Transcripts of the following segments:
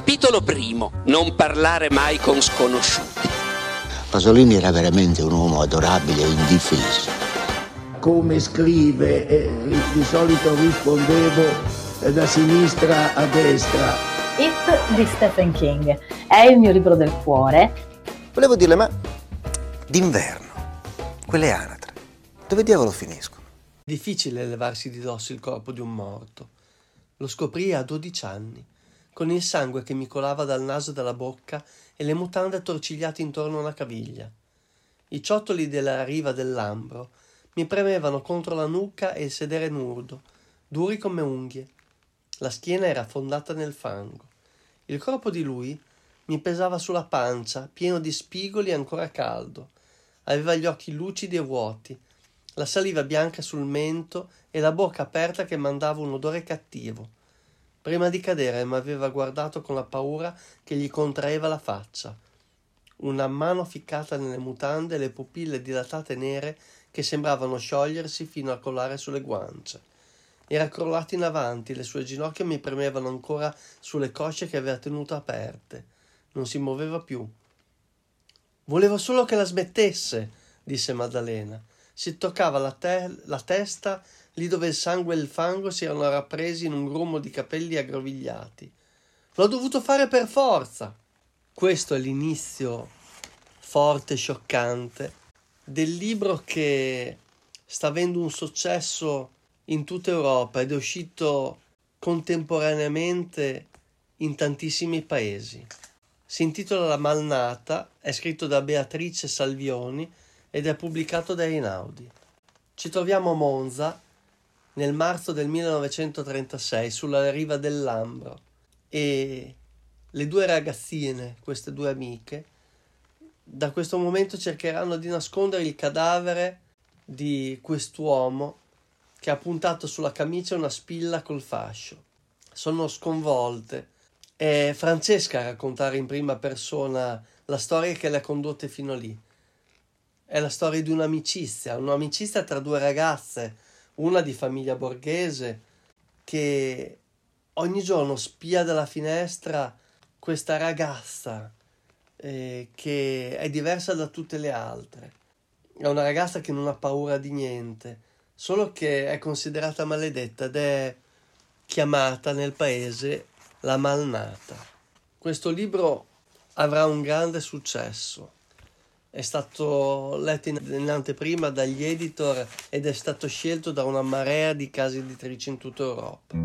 Capitolo primo. Non parlare mai con sconosciuti. Pasolini era veramente un uomo adorabile e indifeso. Come scrive, eh, di solito rispondevo eh, da sinistra a destra. It di Stephen King è il mio libro del cuore. Volevo dirle, ma d'inverno, quelle anatre, dove diavolo finiscono? Difficile levarsi di dosso il corpo di un morto. Lo scoprì a 12 anni con il sangue che mi colava dal naso e dalla bocca e le mutande attorcigliate intorno alla caviglia. I ciottoli della riva del Lambro mi premevano contro la nuca e il sedere nudo, duri come unghie. La schiena era affondata nel fango. Il corpo di lui mi pesava sulla pancia, pieno di spigoli ancora caldo. Aveva gli occhi lucidi e vuoti, la saliva bianca sul mento e la bocca aperta che mandava un odore cattivo. Prima di cadere m'aveva guardato con la paura che gli contraeva la faccia. Una mano ficcata nelle mutande e le pupille dilatate nere che sembravano sciogliersi fino a collare sulle guance. Era crollato in avanti, le sue ginocchia mi premevano ancora sulle cosce che aveva tenuto aperte. Non si muoveva più. Volevo solo che la smettesse, disse Maddalena. Si toccava la, te- la testa lì dove il sangue e il fango si erano rappresi in un grumo di capelli aggrovigliati. L'ho dovuto fare per forza. Questo è l'inizio forte, scioccante, del libro che sta avendo un successo in tutta Europa ed è uscito contemporaneamente in tantissimi paesi. Si intitola La Malnata, è scritto da Beatrice Salvioni ed è pubblicato da Einaudi. Ci troviamo a Monza nel marzo del 1936 sulla riva del Lambro e le due ragazzine, queste due amiche, da questo momento cercheranno di nascondere il cadavere di quest'uomo che ha puntato sulla camicia una spilla col fascio. Sono sconvolte. È Francesca a raccontare in prima persona la storia che le ha condotte fino lì. È la storia di un'amicizia, un'amicizia tra due ragazze una di famiglia borghese, che ogni giorno spia dalla finestra questa ragazza eh, che è diversa da tutte le altre. È una ragazza che non ha paura di niente, solo che è considerata maledetta ed è chiamata nel paese la malnata. Questo libro avrà un grande successo è stato letto in, anteprima dagli editor ed è stato scelto da una marea di case editrici in tutta Europa.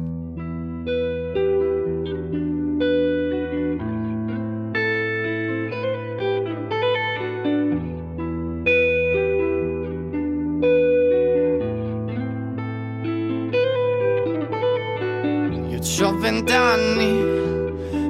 Io ho vent'anni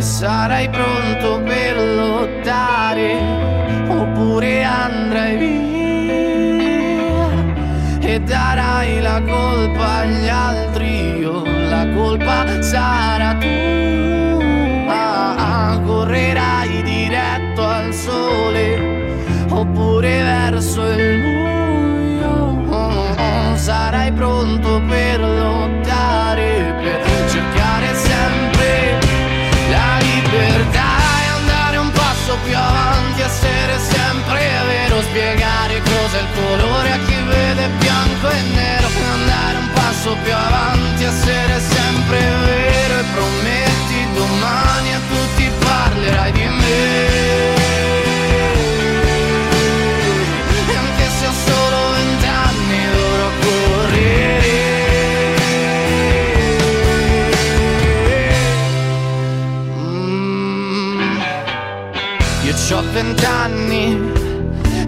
Sarai pronto per lottare oppure andrai via. E darai la colpa agli altri io la colpa sarà tua spiegare cos'è il colore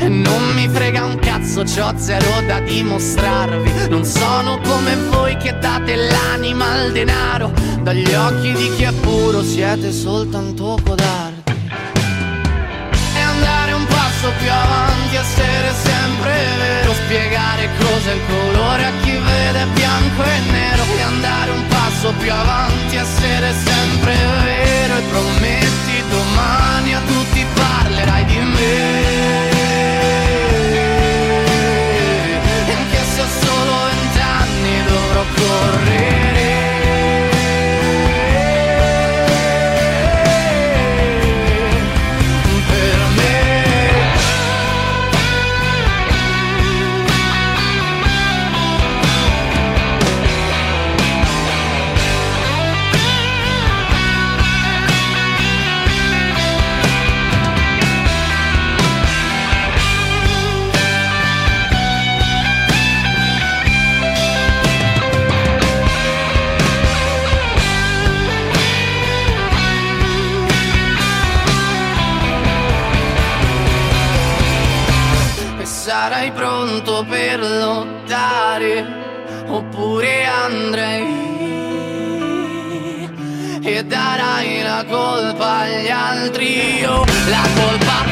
non mi frega un cazzo c'ho zero da dimostrarvi. Non sono come voi che date l'anima al denaro. Dagli occhi di chi è puro siete soltanto codardi. E andare un passo più avanti, essere sempre vero. Spiegare cos'è il colore a chi vede bianco e nero. E andare un passo più avanti, essere sempre pronto per lottare oppure andrei e darai la colpa agli altri. Io la colpa